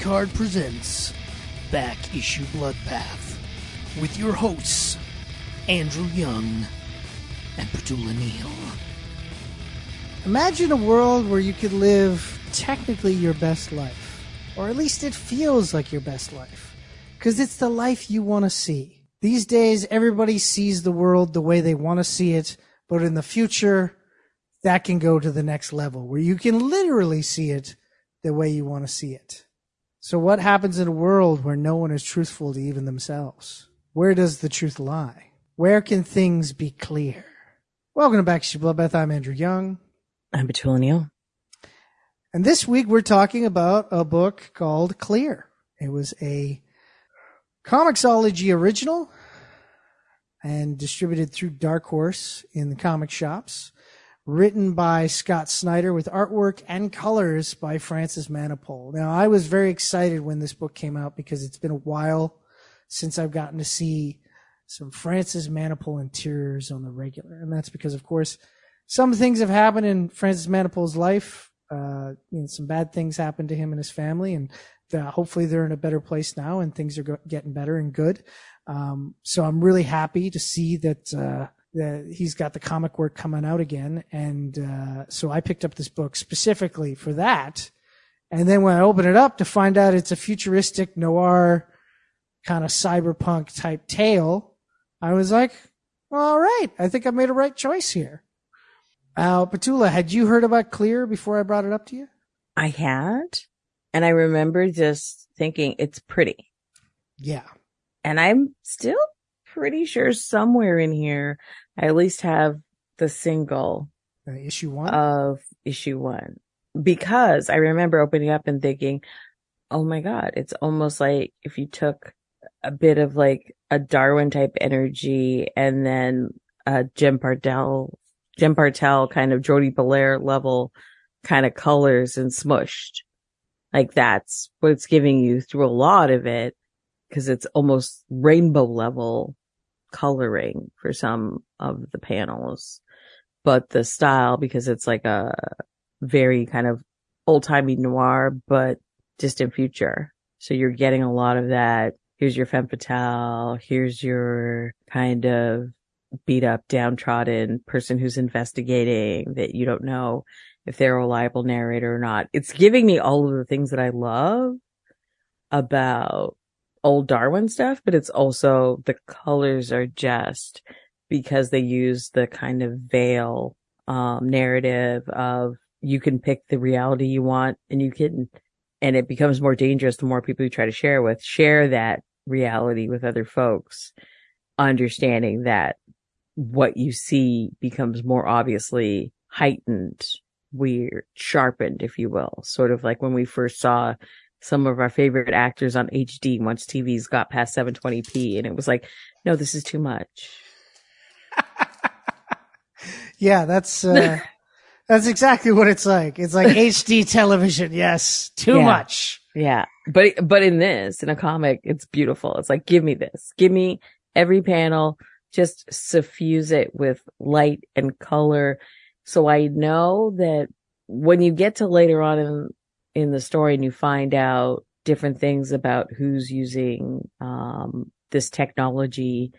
Card presents Back Issue Bloodbath with your hosts, Andrew Young and Petula Neal. Imagine a world where you could live technically your best life, or at least it feels like your best life, because it's the life you want to see. These days, everybody sees the world the way they want to see it, but in the future, that can go to the next level where you can literally see it the way you want to see it. So what happens in a world where no one is truthful to even themselves? Where does the truth lie? Where can things be clear? Welcome to Back to Bloodbath. I'm Andrew Young. I'm Petula Neal. And this week we're talking about a book called Clear. It was a Comixology original and distributed through Dark Horse in the comic shops. Written by Scott Snyder with artwork and colors by Francis Manapul. Now, I was very excited when this book came out because it's been a while since I've gotten to see some Francis Manapul interiors on the regular. And that's because, of course, some things have happened in Francis Manapul's life. Uh, you know, some bad things happened to him and his family, and uh, hopefully they're in a better place now and things are go- getting better and good. Um, so I'm really happy to see that, uh, that he's got the comic work coming out again. And, uh, so I picked up this book specifically for that. And then when I open it up to find out it's a futuristic noir kind of cyberpunk type tale, I was like, all right, I think I made a right choice here. Uh, Petula, had you heard about Clear before I brought it up to you? I had, and I remember just thinking it's pretty. Yeah. And I'm still pretty sure somewhere in here, I at least have the single Uh, issue one? of issue one because I remember opening up and thinking, Oh my God, it's almost like if you took a bit of like a Darwyn type energy and then a Jim Partel, Jim Partel kind of Jordie Bellaire level kind of colors and smushed. Like that's what it's giving you through a lot of it because it's almost rainbow level coloring for some of the panels. But the style, because it's like a very kind of old timey noir, but distant future. So you're getting a lot of that. Here's your femme fatale. Here's your kind of beat up, downtrodden person who's investigating that you don't know if they're a reliable narrator or not. It's giving me all of the things that I love about old Darwyn stuff, but it's also the colors are just because they use the kind of veil um, narrative of you can pick the reality you want and you can and it becomes more dangerous the more people you try to share with share that reality with other folks understanding that what you see becomes more obviously heightened weird sharpened if you will. Sort of like when we first saw some of our favorite actors on HD once TVs got past 720p and it was like no this is too much Yeah, that's uh, that's exactly what it's like. It's like HD television. Yes, too Yeah. much. Yeah. But, but in this, in a comic, it's beautiful. It's like, give me this. Give me every panel. Just suffuse it with light and color. So I know that when you get to later on in, in the story and you find out different things about who's using, um, this technology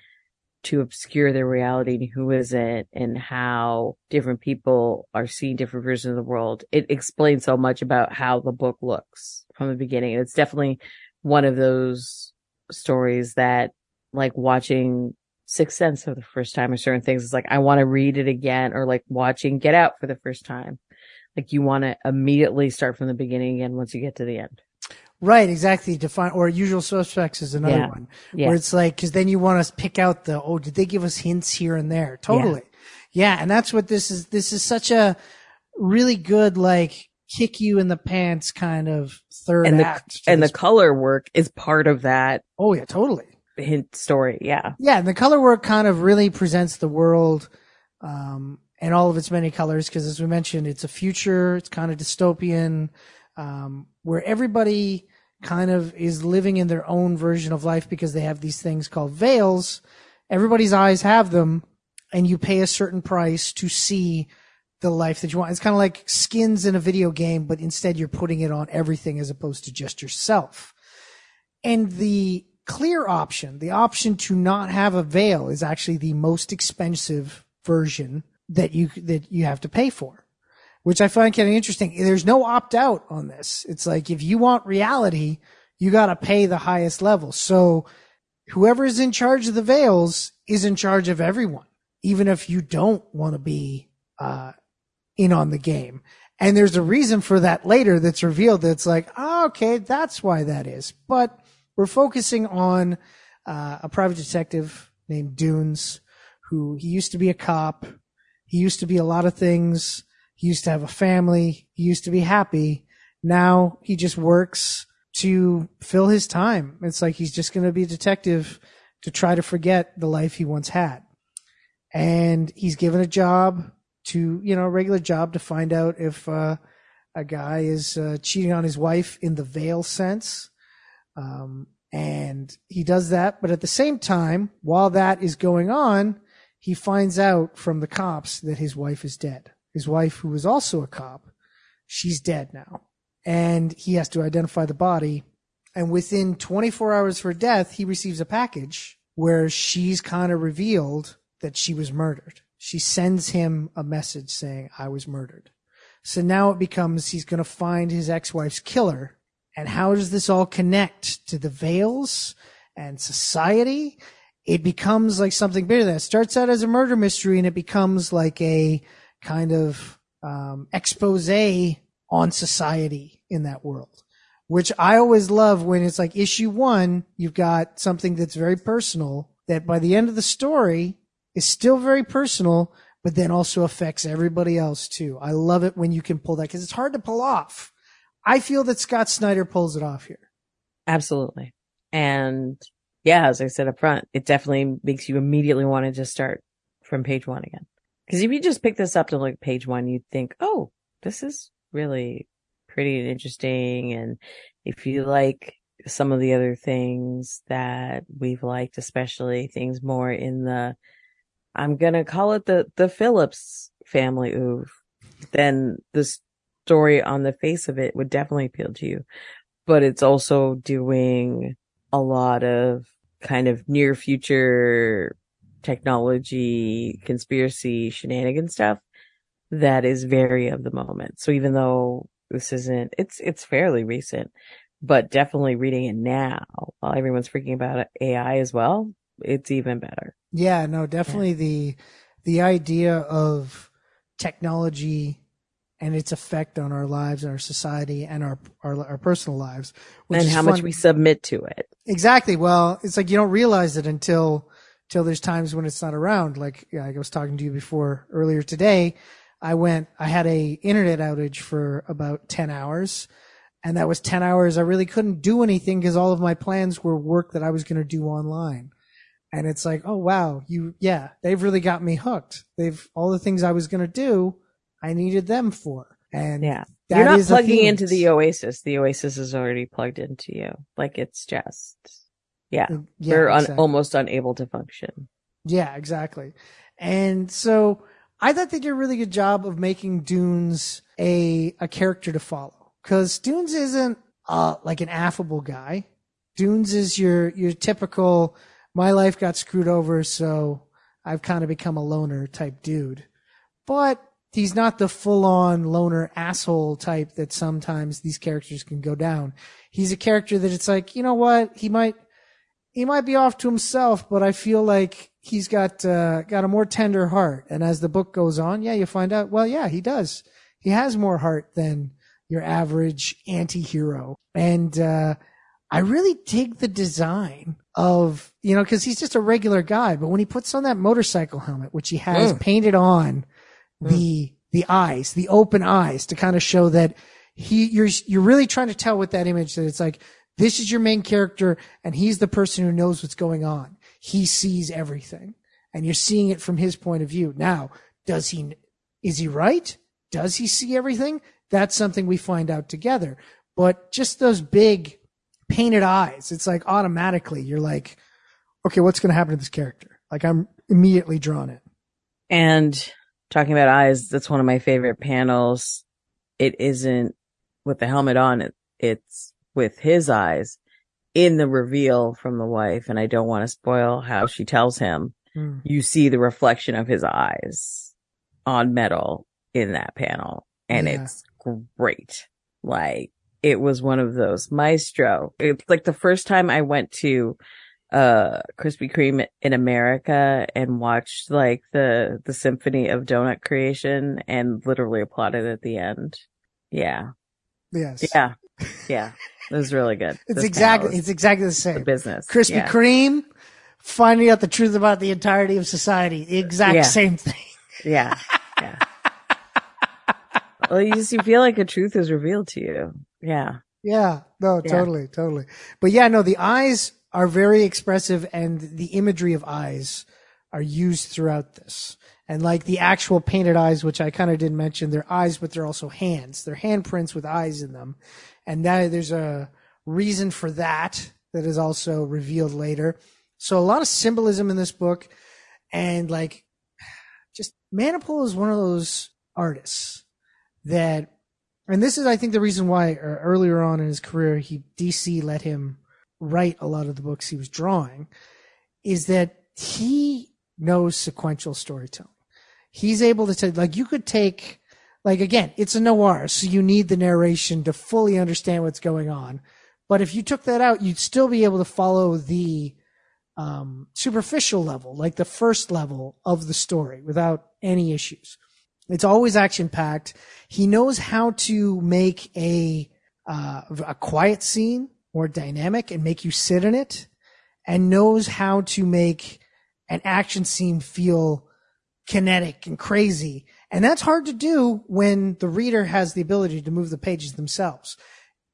to obscure their reality and who isn't and how different people are seeing different versions of the world. It explains so much about how the book looks from the beginning. It's definitely one of those stories that like watching Sixth Sense for the first time or certain things. It's like, I want to read it again or like watching Get Out for the first time. Like you want to immediately start from the beginning again once you get to the end. Right, exactly. Define or usual suspects is another Yeah. one Yeah. where it's like because then you want to pick out the oh did they give us hints here and there totally yeah. and that's what this is this is such a really good like kick you in the pants kind of third and the, act to and the color work is part of that oh yeah totally hint story. Yeah. Yeah, and the color work kind of really presents the world um, and all of its many colors because, as we mentioned, it's a future. It's kind of dystopian, um, where everybody kind of is living in their own version of life because they have these things called veils. Everybody's eyes have them, and you pay a certain price to see the life that you want. It's kind of like skins in a video game, but instead you're putting it on everything as opposed to just yourself. And the clear option, the option to not have a veil is actually the most expensive version that you, that you have to pay for, which I find kind of interesting. There's no opt out on this. It's like if you want reality, you got to pay the highest level. So whoever is in charge of the veils is in charge of everyone, even if you don't want to be, uh, in on the game. And there's a reason for that later that's revealed that's like, oh, okay, that's why that is. But we're focusing on uh, a private detective named Dunes, who he used to be a cop. He used to be a lot of things. He used to have a family. He used to be happy. Now he just works to fill his time. It's like he's just going to be a detective to try to forget the life he once had. And he's given a job to, you know, a regular job to find out if uh, a guy is uh, cheating on his wife in the veil sense. Um, and he does that, but at the same time, while that is going on, he finds out from the cops that his wife is dead. His wife, who was also a cop, she's dead now. And he has to identify the body. And within 24 hours for death, he receives a package where she's kind of revealed that she was murdered she sends him a message saying, I was murdered. So now it becomes he's going to find his ex-wife's killer. And how does this all connect to the veils and society? It becomes like something bigger than that. It starts out as a murder mystery and it becomes like a kind of um, expose on society in that world, which I always love when it's like issue one, you've got something that's very personal that by the end of the story, is still very personal, but then also affects everybody else too. I love it when you can pull that because it's hard to pull off. I feel that Scott Snyder pulls it off here. Absolutely. And yeah, as I said up front, it definitely makes you immediately want to just start from page one again. Cause if you just pick this up to like page one, you'd think, oh, this is really pretty and interesting. And if you like some of the other things that we've liked, especially things more in the I'm gonna call it the the Phillips family oeuvre, then the story on the face of it would definitely appeal to you. But it's also doing a lot of kind of near future technology conspiracy shenanigan stuff that is very of the moment. So even though this isn't, it's, it's fairly recent, but definitely reading it now while everyone's freaking about AI as well, it's even better. Yeah, no, definitely yeah. the the idea of technology and its effect on our lives and our society and our our, our personal lives, and how fun. much we submit to it. Exactly. Well, it's like you don't realize it until until there's times when it's not around. Like, yeah, I was talking to you before earlier today. I went. I had a internet outage for about ten hours. And that was 10 hours. I really couldn't do anything because all of my plans were work that I was going to do online and it's like, oh wow, you yeah, they've really got me hooked. They've all the things I was gonna do, I needed them for. And yeah, you're not plugging into the Oasis. The Oasis is already plugged into you. Like it's just, yeah, uh, yeah you're exactly. un- almost unable to function. Yeah, exactly. And so I thought they did a really good job of making Dunes a a character to follow because Dunes isn't uh like an affable guy. Dunes is your your typical my life got screwed over, so I've kind of become a loner type dude. But he's not the full on loner asshole type that sometimes these characters can go down. He's a character that it's like, you know what? He might, he might be off to himself, but I feel like he's got, uh, got a more tender heart. And as the book goes on, yeah, you find out, well, yeah, he does. He has more heart than your average anti-hero. And, uh, I really dig the design of, you know, cause he's just a regular guy, but when he puts on that motorcycle helmet, which he has mm. painted on. The, hmm. the eyes, the open eyes to kind of show that he, you're, you're really trying to tell with that image that it's like, this is your main character and he's the person who knows what's going on. He sees everything and you're seeing it from his point of view. Now, does he, is he right? Does he see everything? That's something we find out together. But just those big painted eyes. It's like automatically you're like, okay, what's going to happen to this character? Like I'm immediately drawn in. And talking about eyes, that's one of my favorite panels. It isn't with the helmet on. It, it's with his eyes in the reveal from the wife. And I don't want to spoil how she tells him. Mm. You see the reflection of his eyes on metal in that panel and Yeah. it's great. Like it was one of those maestro. It's like the first time I went to uh Krispy Kreme in America and watched like the the symphony of donut creation and literally applauded at the end. Yeah. Yes. Yeah. Yeah. It was really good. It's This exactly it's exactly the same. the business. Krispy Yeah. Kreme, finding out the truth about the entirety of society. The exact Yeah. same thing. Yeah. Yeah. well, you just, you feel like a truth is revealed to you. Yeah. Yeah. No, Yeah. totally, totally. But yeah, no, the eyes are very expressive and the imagery of eyes are used throughout this. And like the actual painted eyes, which I kind of didn't mention, they're eyes, but they're also hands. They're handprints with eyes in them. And that there's a reason for that that is also revealed later. So a lot of symbolism in this book and like just Manapul is one of those artists that and this is I think the reason why uh, earlier on in his career he DC let him write a lot of the books he was drawing is that he knows sequential storytelling. He's able to take like you could take like again, it's a noir, so you need the narration to fully understand what's going on. But if you took that out, you'd still be able to follow the um, superficial level, like the first level of the story without any issues. It's always action packed. He knows how to make a, uh, a quiet scene more dynamic and make you sit in it and knows how to make an action scene feel kinetic and crazy. And that's hard to do when the reader has the ability to move the pages themselves.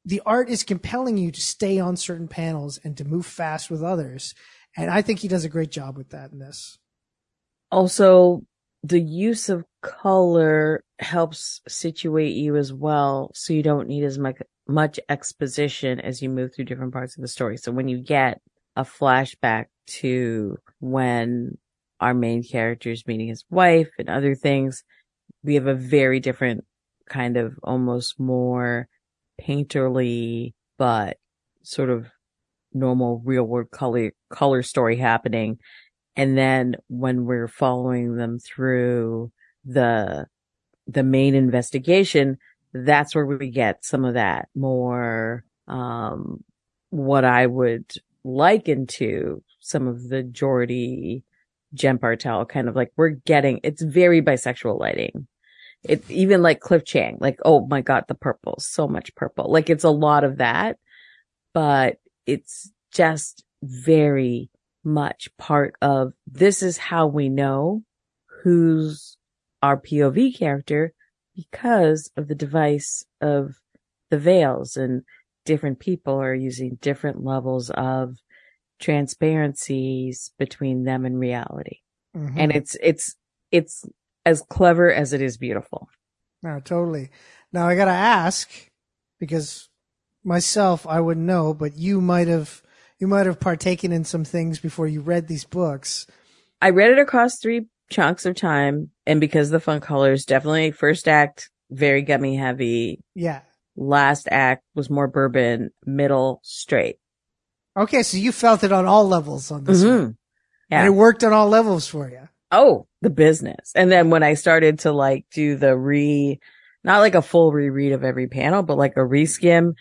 The art is compelling you to stay on certain panels and to move fast with others. And I think he does a great job with that in this. Also, the use of color helps situate you as well. So you don't need as much, much exposition as you move through different parts of the story. So when you get a flashback to when our main character is meeting his wife and other things, we have a very different kind of almost more painterly, but sort of normal real world color, color story happening. And then when we're following them through the, the main investigation, that's where we get some of that more, um, what I would liken to some of the Jordie Jem Bartel kind of like we're getting, it's very bisexual lighting. It's even like Cliff Chiang, like, oh my God, the purple, so much purple. Like it's a lot of that, but it's just very much part of this is how we know who's our POV character because of the device of the veils and different people are using different levels of transparencies between them and reality. Mhm. And it's, it's, it's as clever as it is beautiful. No, totally. Now I gotta ask because myself I wouldn't know, but you might have you might have partaken in some things before you read these books. I read it across three chunks of time. And because the fun colors definitely first act, very gummy heavy. Yeah. Last act was more bourbon, middle straight. Okay, so you felt it on all levels on this one. Mhm. Yeah. And it worked on all levels for you. Oh, the business. And then when I started to like do the re, not like a full reread of every panel, but like a reskim,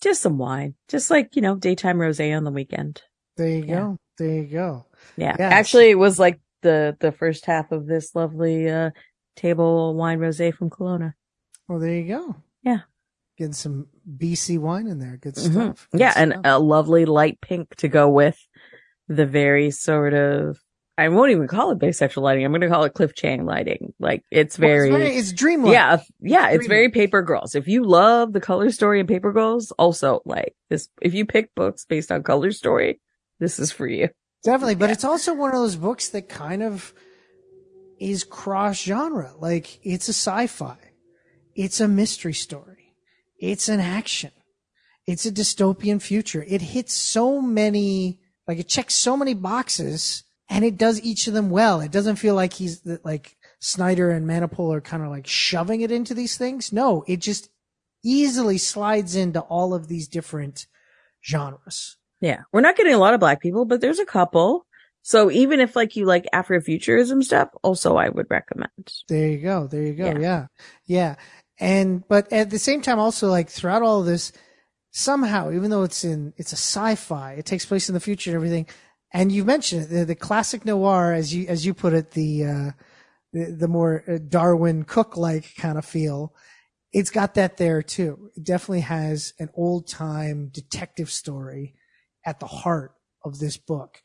just some wine, just like, you know, daytime rosé on the weekend. There you Yeah. go. There you go. Yeah. Yeah. Actually, it was like the, the first half of this lovely, uh, table wine rosé from Kelowna. Well, there you go. Yeah. Getting some BC wine in there. Good Mhm. stuff. Good Yeah. And a lovely light pink to go with the very sort of, I won't even call it bisexual lighting. I'm going to call it Cliff Chiang lighting. Like it's Well, it's very, it's dreamlike. yeah, yeah, it's dreamy. very paper girls. If you love the color story and paper girls, also like this, if you pick books based on color story, this is for you. Definitely, but it's also one of those books that kind of is cross genre. Like it's a sci-fi. It's a mystery story. It's an action. It's a dystopian future. It hits so many, like it checks so many boxes and it does each of them well. It doesn't feel like he's like Snyder and Manapul are kind of like shoving it into these things. No, it just easily slides into all of these different genres. Yeah. We're not getting a lot of black people, but there's a couple. So even if like you like Afrofuturism stuff, also I would recommend. There you go. There you go. Yeah. Yeah. yeah. And, but at the same time, also like throughout all this, somehow, even though it's in, it's a sci-fi, it takes place in the future and everything. And you mentioned it, the, the classic noir, as you, as you put it, the, uh, the, the more uh, Darwyn Cooke-like kind of feel. It's got that there too. It definitely has an old time detective story at the heart of this book.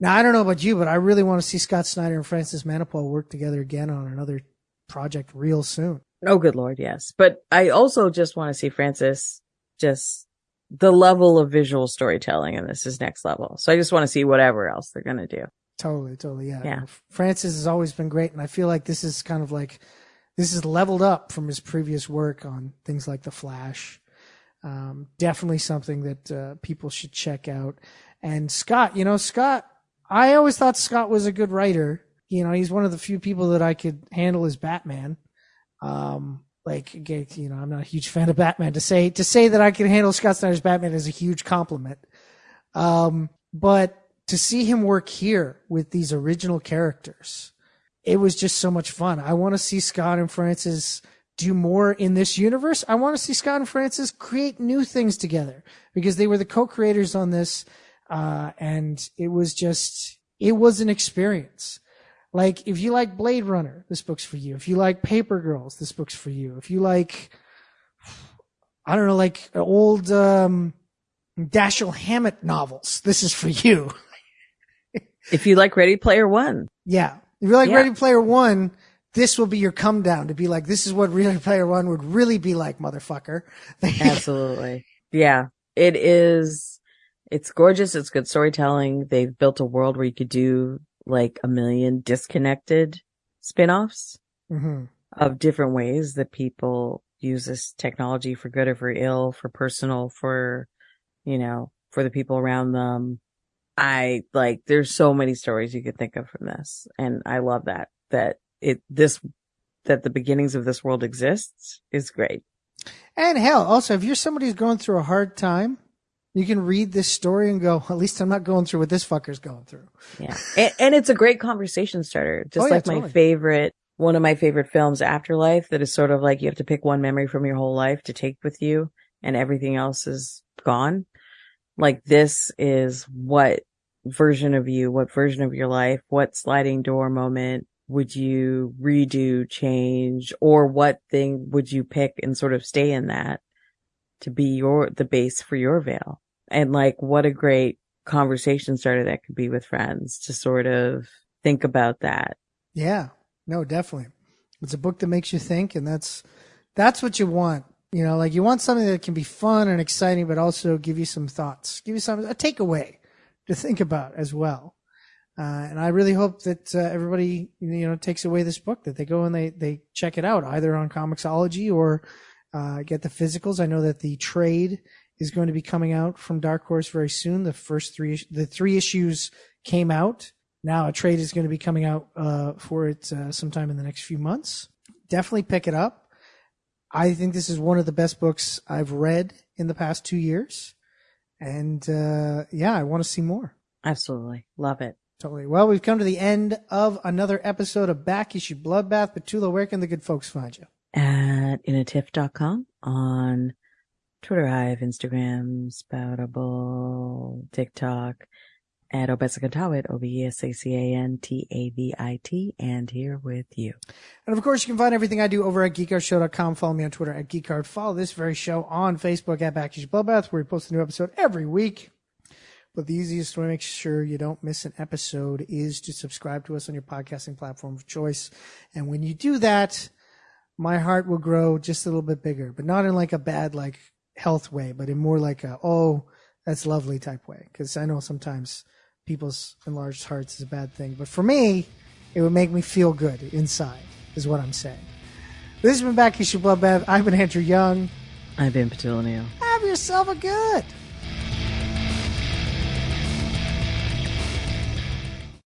Now, I don't know about you, but I really want to see Scott Snyder and Francis Manapul work together again on another project real soon. Oh, good Lord. Yes. But I also just want to see Francis just the level of visual storytelling in this is next level. So I just want to see whatever else they're going to do. Totally, totally, yeah. Yeah. Francis has always been great, and I feel like this is kind of like this is leveled up from his previous work on things like The Flash. Um, definitely something that uh, people should check out. And Scott, you know, Scott, I always thought Scott was a good writer. You know, he's one of the few people that I could handle as Batman. Um, like, you know, I'm not a huge fan of Batman. To say to say that I can handle Scott Snyder's Batman is a huge compliment. Um, but to see him work here with these original characters, it was just so much fun. I want to see Scott and Francis do more in this universe. I want to see Scott and Francis create new things together because they were the co-creators on this. Uh, and it was just, it was an experience. Like, if you like Blade Runner, this book's for you. If you like Paper Girls, this book's for you. If you like, I don't know, like old, um, Dashiell Hammett novels, this is for you. If you like Ready Player One, Yeah. If you like Yeah. Ready Player One, this will be your come down to be like, this is what Ready Player One would really be like, motherfucker. absolutely. yeah. It is, it's gorgeous. It's good storytelling. They've built a world where you could do like a million disconnected spin-offs. hmm of different ways that people use this technology for good or for ill, for personal, for, you know, for the people around them. I like, there's so many stories you could think of from this. And I love that, that it, this, that the beginnings of this world exists is great. And hell, also, if you're somebody who's going through a hard time, you can read this story and go, at least I'm not going through what this fucker's going through. Yeah. and, and it's a great conversation starter. Just Oh, yeah, like my favorite, one of my favorite films, Afterlife, that is sort of like you have to pick one memory from your whole life to take with you and everything else is gone. Like this is what version of you, what version of your life, what sliding door moment would you redo, change, or what thing would you pick and sort of stay in that to be your, the base for your veil? And like, what a great conversation starter that could be with friends to sort of think about that. Yeah. No, definitely. It's a book that makes you think and that's, that's what you want. You know, like you want something that can be fun and exciting, but also give you some thoughts, give you some, a takeaway to think about as well. Uh, and I really hope that uh, everybody, you know, takes away this book, that they go and they, they check it out either on Comixology or, uh, get the physicals. I know that the trade is going to be coming out from Dark Horse very soon. The first three, the three issues came out. Now a trade is going to be coming out, uh, for it, uh, sometime in the next few months. Definitely pick it up. I think this is one of the best books I've read in the past two years. And, yeah, I want to see more. Absolutely. Love it. Totally. Well, we've come to the end of another episode of Back Issue Bloodbath. Petula, where can the good folks find you? At inatif.com on Twitter, Hive, Instagram, Spoutible, TikTok, at Obesacantavit, O-B-E-S-A-C-A-N-T-A-V-I-T, and here with you. And of course, you can find everything I do over at geekartshow.com. Follow me on Twitter at geekart. Follow this very show on Facebook at Back Issue Bloodbath, where we post a new episode every week. But the easiest way to make sure you don't miss an episode is to subscribe to us on your podcasting platform of choice. And when you do that, my heart will grow just a little bit bigger, but not in like a bad, like health way, but in more like a, oh, that's lovely type way. Cause I know sometimes people's enlarged hearts is a bad thing, but for me, it would make me feel good inside is what I'm saying. This has been Back Issue Bloodbath. I've been Andrew Young. I've been Neal. Have yourself a good.